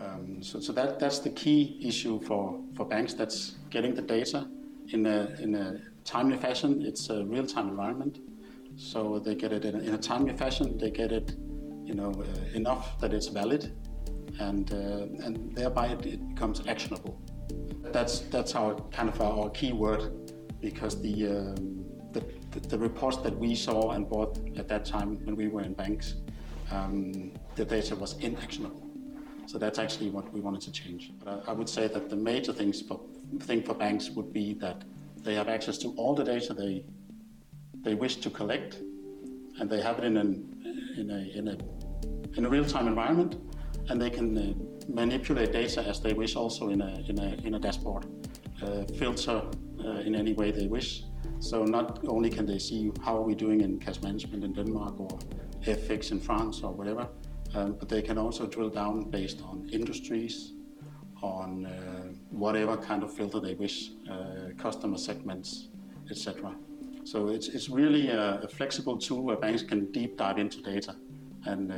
Um, so so that, that's the key issue for, for banks. That's getting the data in a, in a timely fashion. It's a real-time environment. So they get it in a, in a timely fashion. They get it, you know, uh, enough that it's valid, and uh, and thereby it, it, becomes actionable. That's that's our kind of our, our key word, because the, um, the, the the reports that we saw and bought at that time when we were in banks, um, the data was inactionable. So that's actually what we wanted to change. But I, I would say that the major things for, thing for banks would be that they have access to all the data they they wish to collect, and they have it in, an, in a, in a, in a real-time environment, and they can uh, manipulate data as they wish also in a, in a, in a dashboard, uh, filter uh, in any way they wish. So not only can they see how are we doing in cash management in Denmark or FX in France or whatever, um, but they can also drill down based on industries, on uh, whatever kind of filter they wish, uh, customer segments, etc. So it's, it's really a, a, flexible tool where banks can deep dive into data and uh,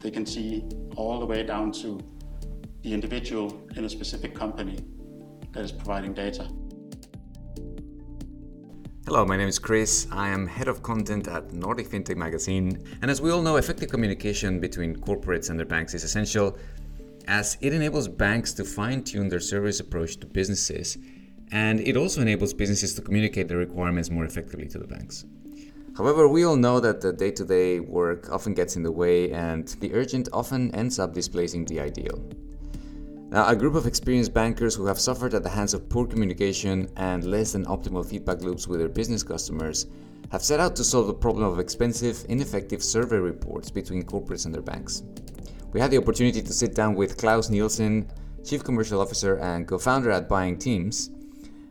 they can see all the way down to the individual in a specific company that is providing data. Hello, my name is Chris. I am head of content at Nordic FinTech Magazine. And as we all know, effective communication between corporates and their banks is essential as it enables banks to fine tune their service approach to businesses and it also enables businesses to communicate their requirements more effectively to the banks. However, we all know that the day to day work often gets in the way, and the urgent often ends up displacing the ideal. A group of experienced bankers who have suffered at the hands of poor communication and less than optimal feedback loops with their business customers have set out to solve the problem of expensive, ineffective survey reports between corporates and their banks. We had the opportunity to sit down with Claus Nielsen, Chief Commercial Officer and co founder at Buying Teams,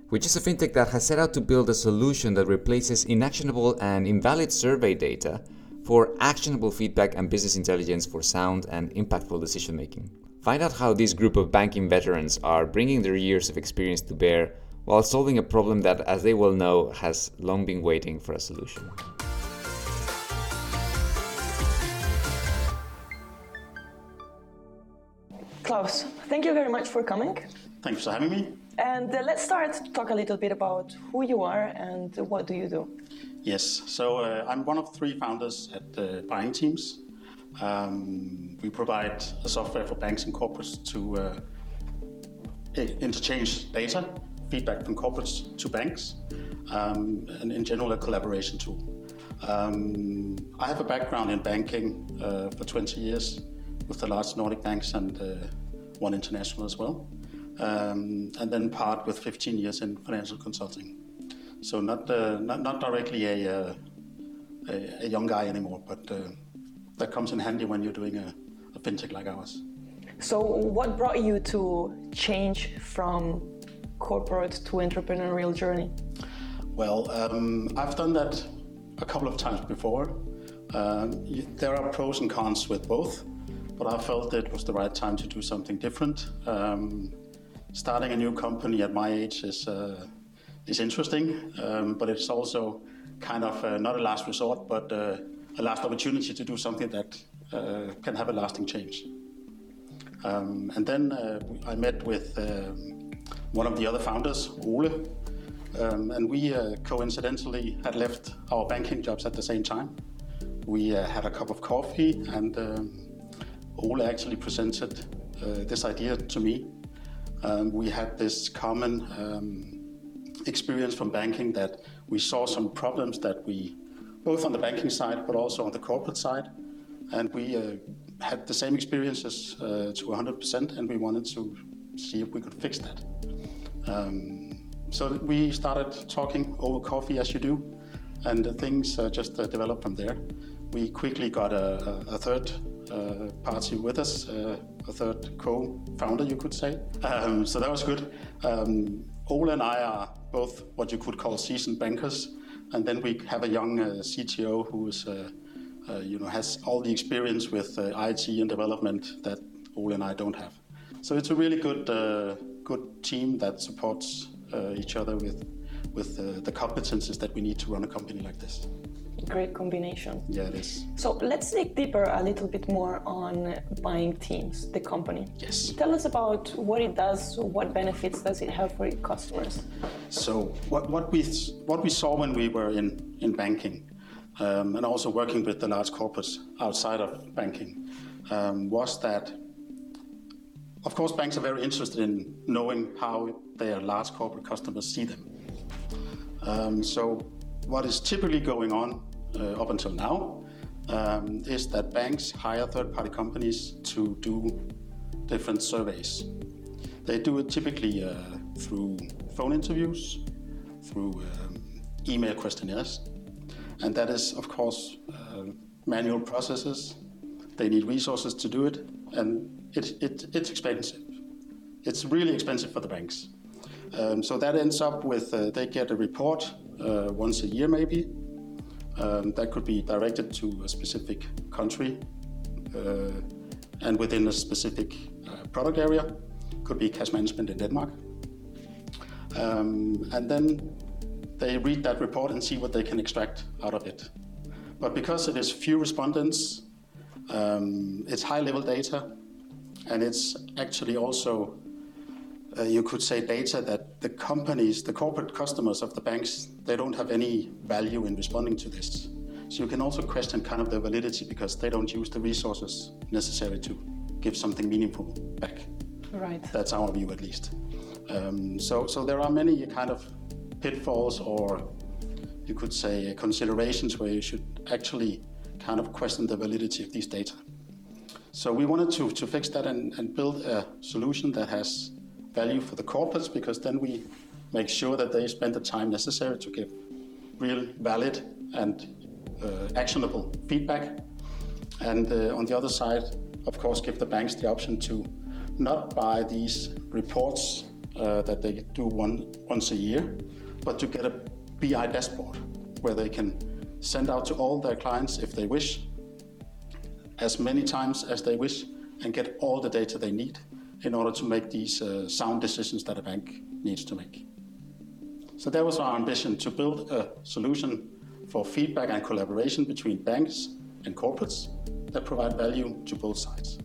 which is a fintech that has set out to build a solution that replaces inactionable and invalid survey data for actionable feedback and business intelligence for sound and impactful decision making. Find out how this group of banking veterans are bringing their years of experience to bear while solving a problem that, as they well know, has long been waiting for a solution. Claus, thank you very much for coming. Thanks for having me. And uh, let's start to talk a little bit about who you are and what do you do. Yes, so uh, I'm one of three founders at uh, Buying Teams. Um, we provide software for banks and corporates to uh, interchange data, feedback from corporates to banks, um, and in general a collaboration tool. Um, I have a background in banking uh, for 20 years with the large Nordic banks and uh, one international as well um, and then part with 15 years in financial consulting. So not uh, not, not directly a, uh, a, a young guy anymore, but uh, that comes in handy when you're doing a, a fintech like ours. So what brought you to change from corporate to entrepreneurial journey? Well, um, I've done that a couple of times before. Um, there are pros and cons with both, but I felt it was the right time to do something different. Um, starting a new company at my age is uh, is interesting, um, but it's also kind of uh, not a last resort, but uh, a last opportunity to do something that uh, can have a lasting change. Um, and then uh, I met with um, one of the other founders, Ole, um, and we uh, coincidentally had left our banking jobs at the same time. We had a cup of coffee, and um, Ole actually presented this idea to me um, we had this common um, experience from banking that we saw some problems that we, both on the banking side but also on the corporate side, and we uh, had the same experiences uh, to 100%, and we wanted to see if we could fix that. Um, so we started talking over coffee as you do, and things uh, just uh, developed from there. We quickly got a, a, third uh, party with us, uh, a third co-founder, you could say. Um, so that was good. Um, Ole and I are both what you could call seasoned bankers, and then we have a young uh, CTO who is, uh, uh, you know, has all the experience with IT and development that Ole and I don't have. So it's a really good, good team that supports each other with, with the competences that we need to run a company like this. Great combination. Yeah, it is. So let's dig deeper a little bit more on buying teams, the company. Yes. Tell us about what it does, what benefits does it have for your customers? So what, what we what we saw when we were in in banking, um, and also working with the large corporates outside of banking, um, was that. Of course, banks are very interested in knowing how their large corporate customers see them. Um, so, what is typically going on uh, up until now um, is that banks hire third-party companies to do different surveys. They do it typically uh, through phone interviews, through um, email questionnaires, and that is, of course, uh, manual processes. They need resources to do it, and it, it, it's expensive. It's really expensive for the banks. Um, so that ends up with uh, they get a report uh, once a year, maybe. Um, that could be directed to a specific country uh, and within a specific uh, product area. Could be cash management in Denmark. Um, and then they read that report and see what they can extract out of it. But because it is few respondents, um, it's high level data, and it's actually also, uh, you could say, data that the companies, the corporate customers of the banks, they don't have any value in responding to this. So you can also question kind of the validity because they don't use the resources necessary to give something meaningful back. Right. That's our view, at least. Um, so, so there are many kind of pitfalls, or you could say considerations where you should actually kind of question the validity of these data. So we wanted to, to fix that and, and build a solution that has value for the corporates because then we make sure that they spend the time necessary to give real valid and uh, actionable feedback. And uh, on the other side, of course, give the banks the option to not buy these reports uh, that they do one, once a year, but to get a BI dashboard where they can send out to all their clients if they wish, as many times as they wish, and get all the data they need in order to make these uh, sound decisions that a bank needs to make. So that was our ambition to build a solution for feedback and collaboration between banks and corporates that provide value to both sides.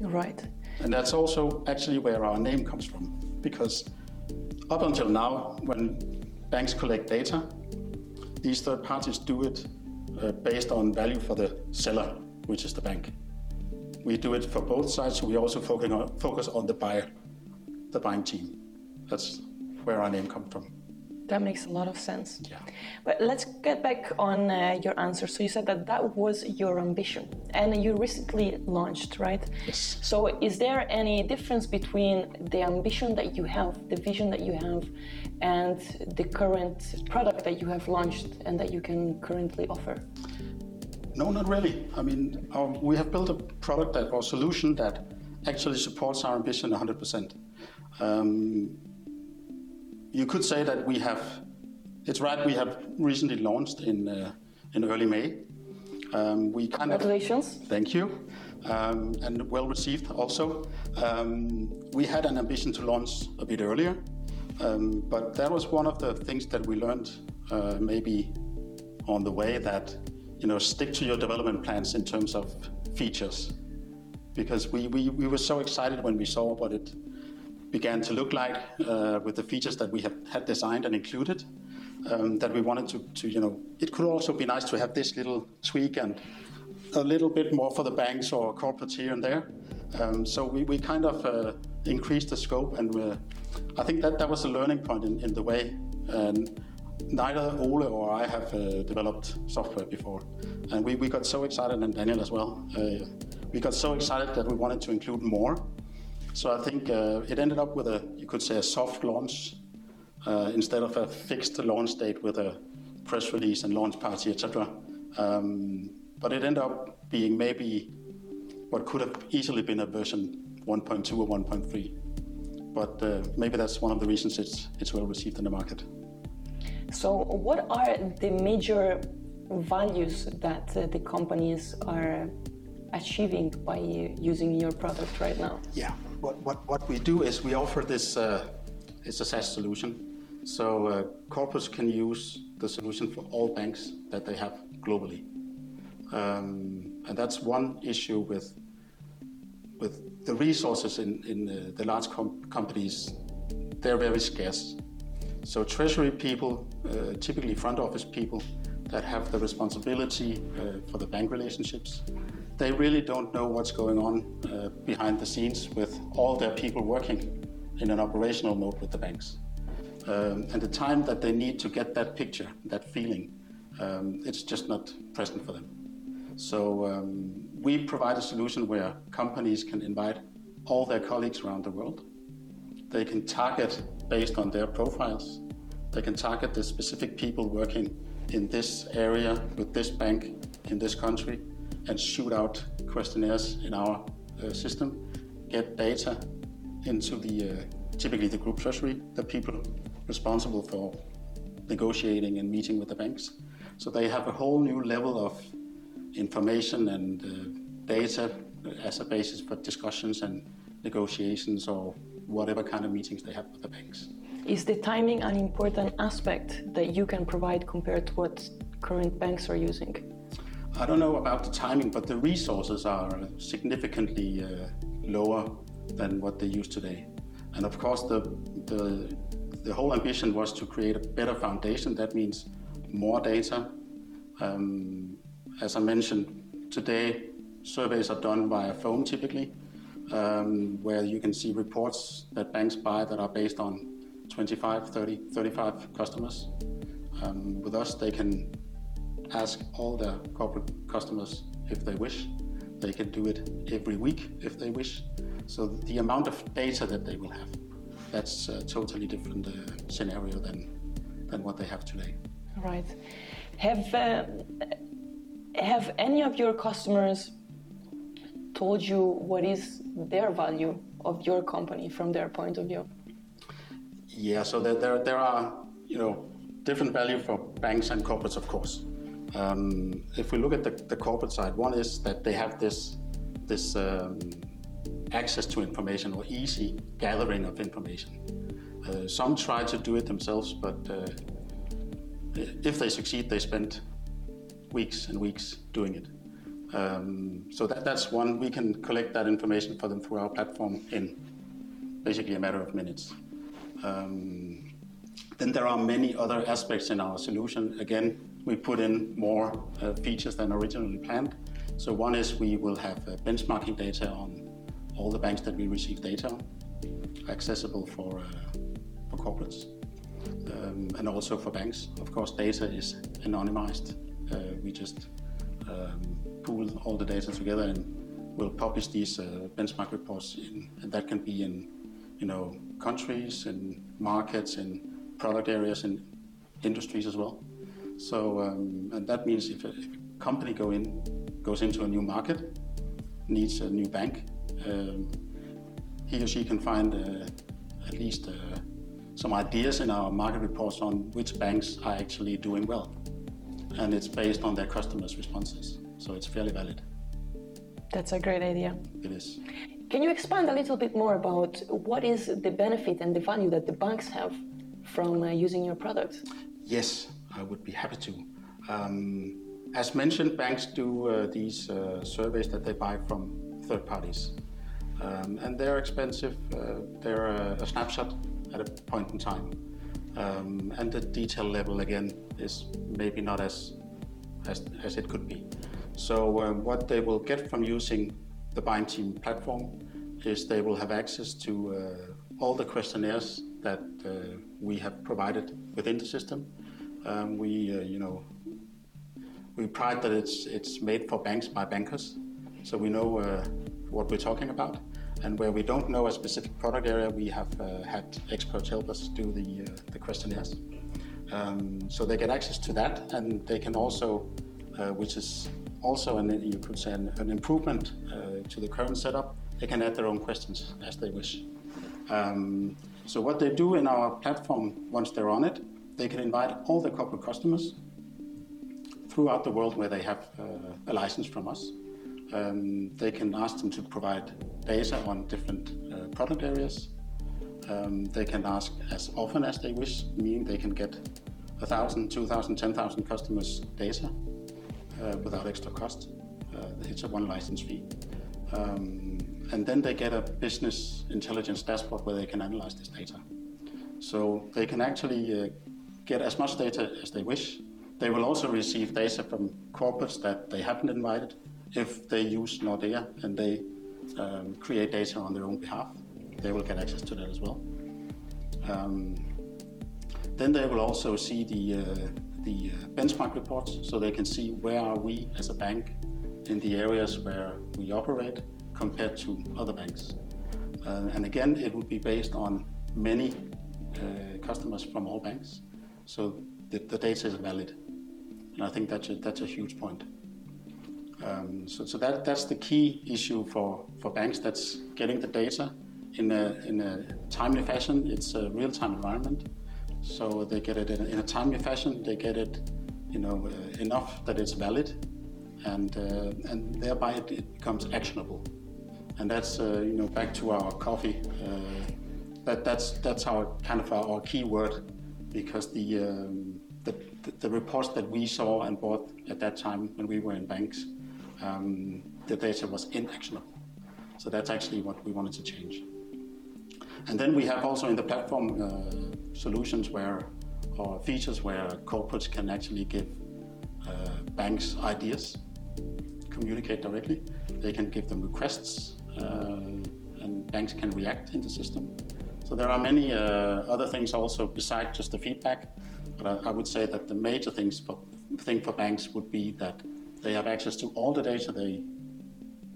You're right. And that's also actually where our name comes from, because up until now, when banks collect data, these third parties do it uh, based on value for the seller, which is the bank. We do it for both sides, we also focus on, focus on the buyer, the buying team. That's where our name comes from. That makes a lot of sense. Yeah. But let's get back on uh, your answer. So you said that that was your ambition, and you recently launched, right? Yes. So is there any difference between the ambition that you have, the vision that you have, and the current product that you have launched and that you can currently offer? No, not really. I mean, our, we have built a product that, or solution that actually supports our ambition 100%. Um, you could say that we have, it's right, we have recently launched in, uh, in early May. Um, we kind Congratulations. Of, thank you. Um, and well received also. Um, we had an ambition to launch a bit earlier, um, but that was one of the things that we learned uh, maybe on the way that you know stick to your development plans in terms of features because we, we, we were so excited when we saw what it began to look like uh, with the features that we have had designed and included um, that we wanted to, to, you know, it could also be nice to have this little tweak and a little bit more for the banks or corporates here and there. Um, so we, we kind of uh, increased the scope and I think that that was a learning point in, in the way. And neither Ole or I have uh, developed software before. And we, we got so excited, and Daniel as well, uh, we got so excited that we wanted to include more. So I think uh, it ended up with a, you could say, a soft launch uh, instead of a fixed launch date with a press release and launch party, etc. Um, but it ended up being maybe what could have easily been a version 1.2 or 1.3. But uh, maybe that's one of the reasons it's, it's well received in the market. So, what are the major values that uh, the companies are achieving by using your product right now? Yeah, what, what, what we do is we offer this, uh, it's a SaaS solution. So uh, corporates can use the solution for all banks that they have globally. Um, and that's one issue with with the resources in, in uh, the large com- companies, they're very scarce. So treasury people, uh, typically front office people that have the responsibility uh, for the bank relationships, they really don't know what's going on uh, behind the scenes with all their people working in an operational mode with the banks. Um, and the time that they need to get that picture, that feeling, um, it's just not present for them. So um, we provide a solution where companies can invite all their colleagues around the world. They can target based on their profiles. They can target the specific people working in this area with this bank in this country and shoot out questionnaires in our uh, system, get data into the uh, typically the group treasury, the people responsible for negotiating and meeting with the banks. So they have a whole new level of information and uh, data as a basis for discussions and negotiations or whatever kind of meetings they have with the banks. Is the timing an important aspect that you can provide compared to what current banks are using? I don't know about the timing, but the resources are significantly uh, lower than what they use today. And of course, the, the, the whole ambition was to create a better foundation. That means more data. Um, as I mentioned, today surveys are done via phone typically, um, where you can see reports that banks buy that are based on 25, 30, 35 customers. Um, with us, they can ask all their corporate customers if they wish. They can do it every week if they wish. So the amount of data that they will have, that's a totally different uh, scenario than, than what they have today. Right. Have, uh, have any of your customers told you what is their value of your company from their point of view? Yeah, so there, there, there are, you know, different value for banks and corporates, of course. Um, if we look at the, the, corporate side, one is that they have this, this um, access to information or easy gathering of information. Uh, some try to do it themselves, but uh, if they succeed, they spend weeks and weeks doing it. Um, so that, that's one. We can collect that information for them through our platform in basically a matter of minutes. Um, then there are many other aspects in our solution. Again, we put in more uh, features than originally planned. So one is we will have uh, benchmarking data on all the banks that we receive data accessible for, uh, for corporates um, and also for banks. Of course, data is anonymized. Uh, we just um, pool all the data together and we'll publish these uh, benchmark reports in, and that can be in you know countries and markets and product areas and industries as well. So um, and that means if a, if a company go in goes into a new market, needs a new bank, um, he or she can find uh, at least uh, some ideas in our market reports on which banks are actually doing well. And it's based on their customers' responses, so it's fairly valid. That's a great idea. It is. Can you expand a little bit more about what is the benefit and the value that the banks have from uh, using your product? Yes, I would be happy to. Um, as mentioned, banks do uh, these uh, surveys that they buy from third parties. Um, and they're expensive. Uh, they're a, a, snapshot at a point in time. Um, and the detail level, again, is maybe not as, as, as it could be. So um, what they will get from using the Buying Team platform is they will have access to uh, all the questionnaires that uh, we have provided within the system. Um, we, uh, you know, we pride that it's it's made for banks by bankers, so we know uh, what we're talking about. And where we don't know a specific product area, we have uh, had experts help us do the, uh, the questionnaires. Um, so they get access to that, and they can also, uh, which is also an, you could say an, an improvement uh, to the current setup, they can add their own questions as they wish. Um, so what they do in our platform once they're on it, they can invite all their corporate customers throughout the world where they have uh, a license from us um, they can ask them to provide data on different uh, product areas. Um, they can ask as often as they wish, meaning they can get 1,000, 2,000, 10,000 customers' data. uh, without extra cost. Uh, it's a one license fee. Um, and then they get a business intelligence dashboard where they can analyze this data. So they can actually uh, get as much data as they wish. They will also receive data from corporates that they haven't invited if they use Nordea and they um, create data on their own behalf. They will get access to that as well. Um, then they will also see the, uh, the uh, benchmark reports so they can see where are we as a bank in the areas where we operate compared to other banks. Uh, and again, it would be based on many uh, customers from all banks. So the, the, data is valid. And I think that's a, that's a huge point. Um, so so that, that's the key issue for, for banks. That's getting the data in a, in a timely fashion. It's a real-time environment. So they get it in a, in a timely fashion. They get it, you know, uh, enough that it's valid, and uh, and thereby it, it, becomes actionable. And that's uh, you know back to our coffee. Uh, that that's that's our kind of our, our key word, because the, um, the, the the reports that we saw and bought at that time when we were in banks, um, the data was inactionable. So that's actually what we wanted to change. And then we have also in the platform uh, solutions where, or features where corporates can actually give uh, banks ideas, communicate directly. They can give them requests, uh, and banks can react in the system. So there are many uh, other things also besides just the feedback. But I, I would say that the major things for, thing for banks would be that they have access to all the data they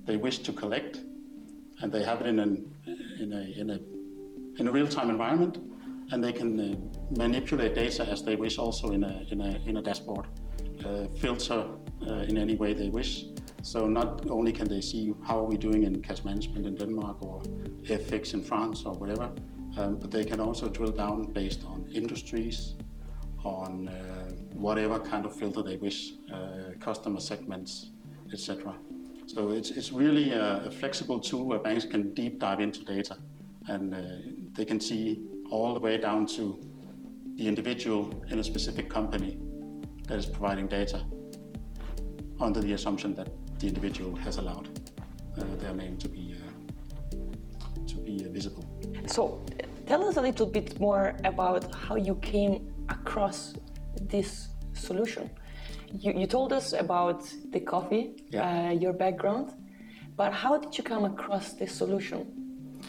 they wish to collect, and they have it in an in a in a in a real-time environment, and they can uh, manipulate data as they wish also in a, in a, in a dashboard, uh, filter uh, in any way they wish. So not only can they see how are we doing in cash management in Denmark or FX in France or whatever, um, but they can also drill down based on industries, on uh, whatever kind of filter they wish, uh, customer segments, etc. So it's, it's really a, a flexible tool where banks can deep dive into data and uh, they can see all the way down to the individual in a specific company that is providing data under the assumption that the individual has allowed uh, their name to be to be visible. So, tell us a little bit more about how you came across this solution. You, you told us about the coffee, yeah. Uh, your background, but how did you come across this solution?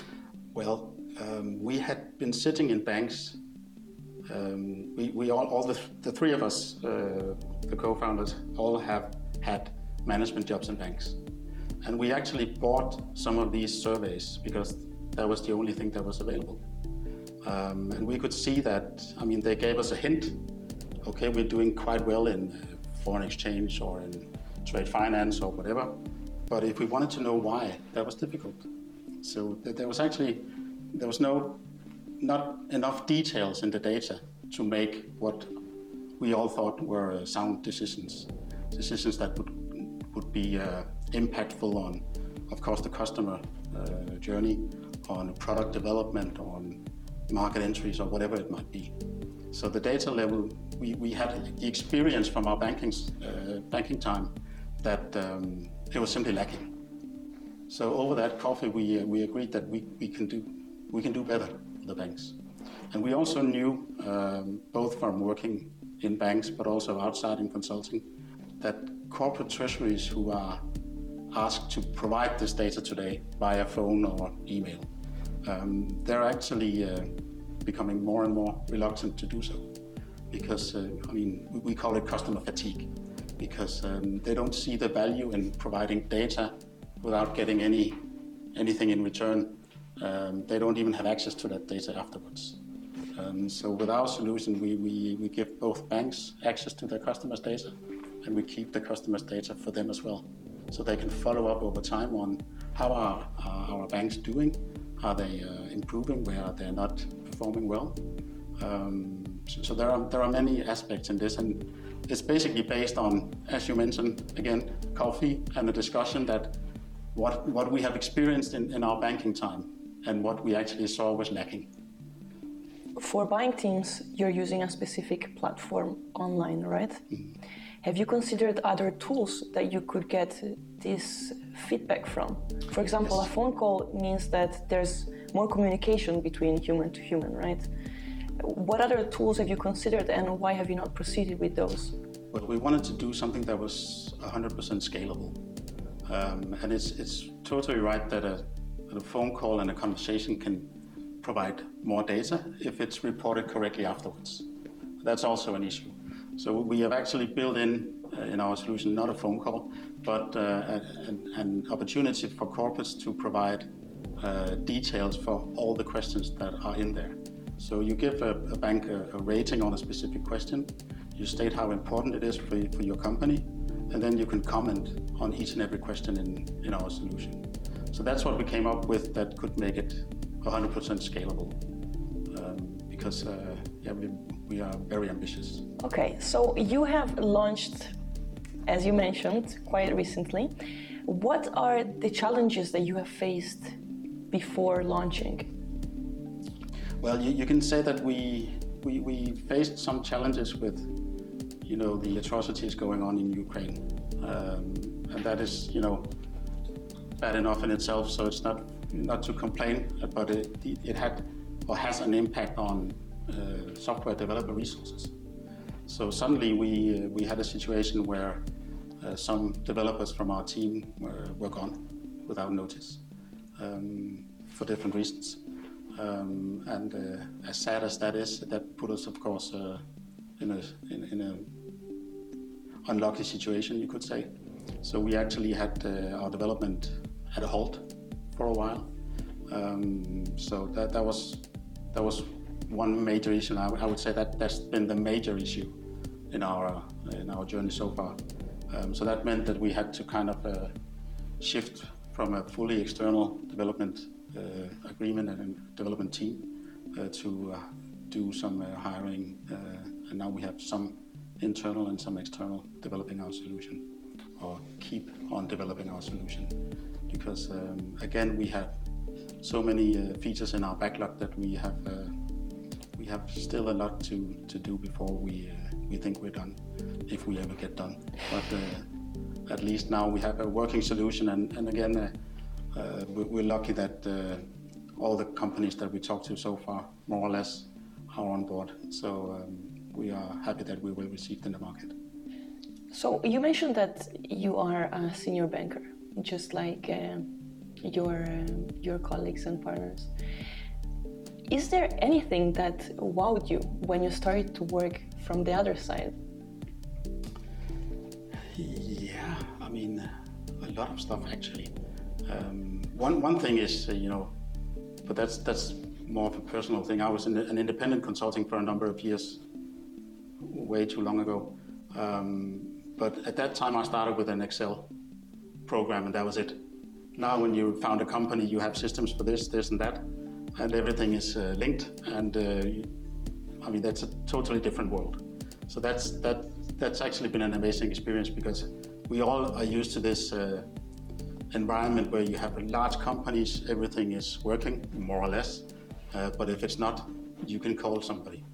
Well, um, we had been sitting in banks. Um, we, we all, all the, the three of us, uh, the co-founders, all have had management jobs in banks. And we actually bought some of these surveys because that was the only thing that was available. Um, and we could see that, I mean, they gave us a hint. Okay, we're doing quite well in foreign exchange or in trade finance or whatever. But if we wanted to know why, that was difficult. So there was actually there was no not enough details in the data to make what we all thought were sound decisions, decisions that would would be uh, impactful on, of course, the customer uh, journey, on product development, on market entries, or whatever it might be. So the data level, we, we had the experience from our banking uh, banking time that um, it was simply lacking. So over that coffee, we, uh, we agreed that we, we, can do, we can do better, the banks. And we also knew, um, both from working in banks but also outside in consulting, that corporate treasuries who are asked to provide this data today via phone or email, um, they're actually uh, becoming more and more reluctant to do so. Because, uh, I mean, we call it customer fatigue, because um, they don't see the value in providing data without getting any anything in return. Um, they don't even have access to that data afterwards. Um, so with our solution, we, we, we give both banks access to their customers' data, and we keep the customers' data for them as well. So they can follow up over time on how are, are our banks doing, are they uh, improving, where they're not performing well. Um, so, so there are there are many aspects in this, and it's basically based on, as you mentioned again, coffee and the discussion that what, what we have experienced in, in our banking time and what we actually saw was lacking. For buying teams, you're using a specific platform online, right? Mm-hmm. have you considered other tools that you could get this feedback from? For example, yes. a phone call means that there's more communication between human to human, right? What other tools have you considered and why have you not proceeded with those? Well, we wanted to do something that was 100% scalable. Um, and it's, it's totally right that a, a phone call and a conversation can provide more data if it's reported correctly afterwards. That's also an issue. So we have actually built in uh, in our solution not a phone call, but uh, an, opportunity for corporates to provide uh, details for all the questions that are in there. So you give a, a bank a, a, rating on a specific question, you state how important it is for, for your company, and then you can comment on each and every question in, in our solution. So that's what we came up with that could make it 100% scalable. Um, because uh, yeah, we, we are very ambitious. Okay, so you have launched, as you mentioned, quite recently. What are the challenges that you have faced before launching? Well, you, you can say that we, we, we faced some challenges with, you know, the atrocities going on in Ukraine. Um, and that is, you know, bad enough in itself, so it's not, not to complain, but it, it had or has an impact on uh, software developer resources. So suddenly we, uh, we had a situation where some developers from our team were, were gone without notice um, for different reasons. Um, and uh, as sad as that is, that put us, of course, uh, in a in, in a unlucky situation, you could say. So we actually had uh, our development at a halt for a while. Um, so that that was that was one major issue. I, I would say that that's been the major issue in our in our journey so far. Um, so that meant that we had to kind of uh, shift from a fully external development uh, agreement and development team uh, to uh, do some hiring, and now we have some internal and some external developing our solution, or keep on developing our solution, because um, again we have so many features in our backlog that we have we have still a lot to, to do before we uh, we think we're done, if we ever get done. But uh, at least now we have a working solution, and, and again, uh, uh, we're lucky that all the companies that we talked to so far, more or less, are on board. So um, we are happy that we will receive in the market. So you mentioned that you are a senior banker, just like uh, your uh, your colleagues and partners. Is there anything that wowed you when you started to work from the other side? Yeah, I mean, a lot of stuff actually. Um, one one thing is, uh, you know, but that's that's more of a personal thing. I was in an independent consulting for a number of years, way too long ago. Um, but at that time, I started with an Excel program, and that was it. Now, when you found a company, you have systems for this, this, and that, and everything is uh, linked. And uh, I mean, that's a totally different world. So that's that that's actually been an amazing experience because we all are used to this uh, environment where you have large companies, everything is working more or less. Uh, but if it's not, you can call somebody.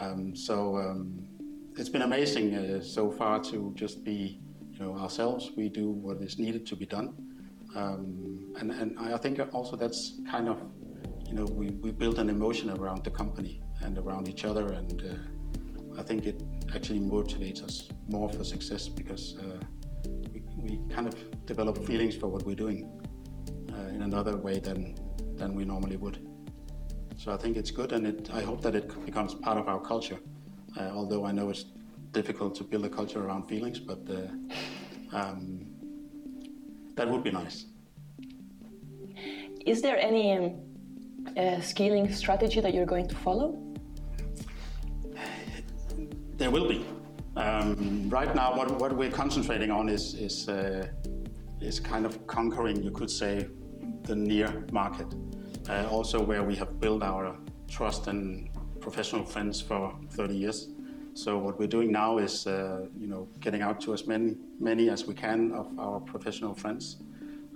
Um, so um, it's been amazing uh, so far to just be, you know, ourselves. We do what is needed to be done, um, and and I think also that's kind of, you know, we we build an emotion around the company and around each other, and uh, I think it actually motivates us more for success because uh, we kind of develop feelings for what we're doing uh, in another way than than we normally would. So I think it's good, and it, I hope that it becomes part of our culture. Uh, although I know it's difficult to build a culture around feelings, but uh, um, that would be nice. Is there any um, uh, scaling strategy that you're going to follow? There will be. Um, right now, what, what we're concentrating on is is, uh, is kind of conquering, you could say, the near market. Uh, also, where we have built our trust and professional friends for 30 years. So what we're doing now is, uh, you know, getting out to as many many as we can of our professional friends.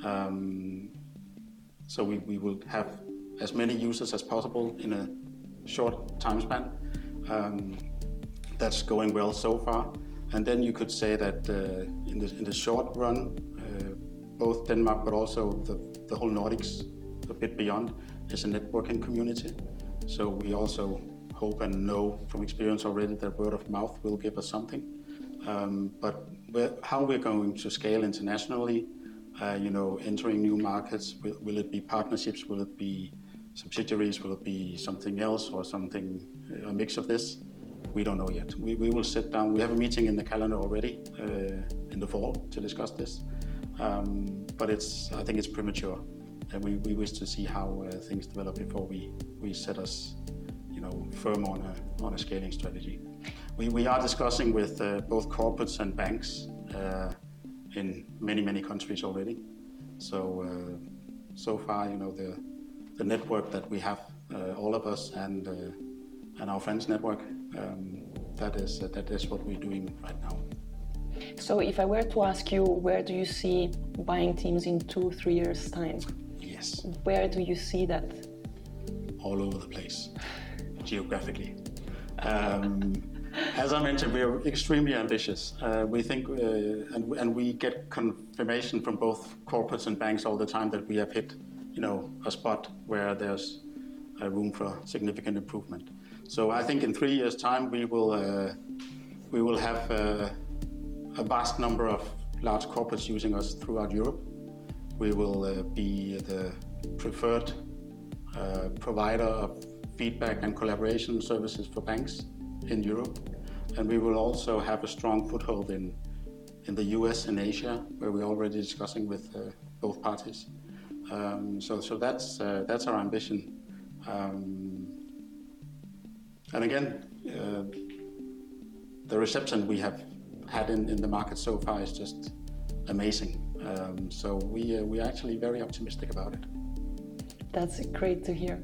Um, so we, we will have as many users as possible in a short time span. Um, that's going well so far. And then you could say that uh, in, the, in the short run, uh, both Denmark but also the, the whole Nordics, a bit beyond, is a networking community. So we also hope and know from experience already that word of mouth will give us something. Um, but we're, how we're going to scale internationally, uh, you know, entering new markets, will, will, it be partnerships? Will it be subsidiaries? Will it be something else or something, a mix of this? We don't know yet. We, we will sit down. We have a meeting in the calendar already uh, in the fall to discuss this. Um, but it's, I think it's premature. And we, we wish to see how uh, things develop before we, we set us you know, firm on a, on a scaling strategy. We, we are discussing with uh, both corporates and banks uh, in many, many countries already. So, uh, so far, you know, the, the network that we have, uh, all of us and, and our friends network, um, that, is, that is what we're doing right now. So, if I were to ask you, where do you see buying teams in two, three years' time? Yes. Where do you see that? All over the place geographically. Um, as I mentioned, we are extremely ambitious. Uh, we think, uh, and, and, we get confirmation from both corporates and banks all the time that we have hit, you know, a spot where there's room for significant improvement. So I think in three years' time we will uh, we will have uh, a vast number of large corporates using us throughout Europe. We will uh, be the preferred uh, provider of feedback and collaboration services for banks in Europe. And we will also have a strong foothold in, in the US and Asia, where we're already discussing with uh, both parties. Um, so, so that's, uh, that's our ambition. Um, and again, uh, the reception we have had in, in the market so far is just amazing. Um, so we, uh, we're actually very optimistic about it. That's great to hear.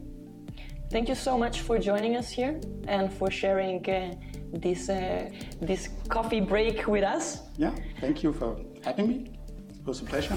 Thank you so much for joining us here and for sharing uh, this uh, this coffee break with us. Yeah, thank you for having me. It was a pleasure.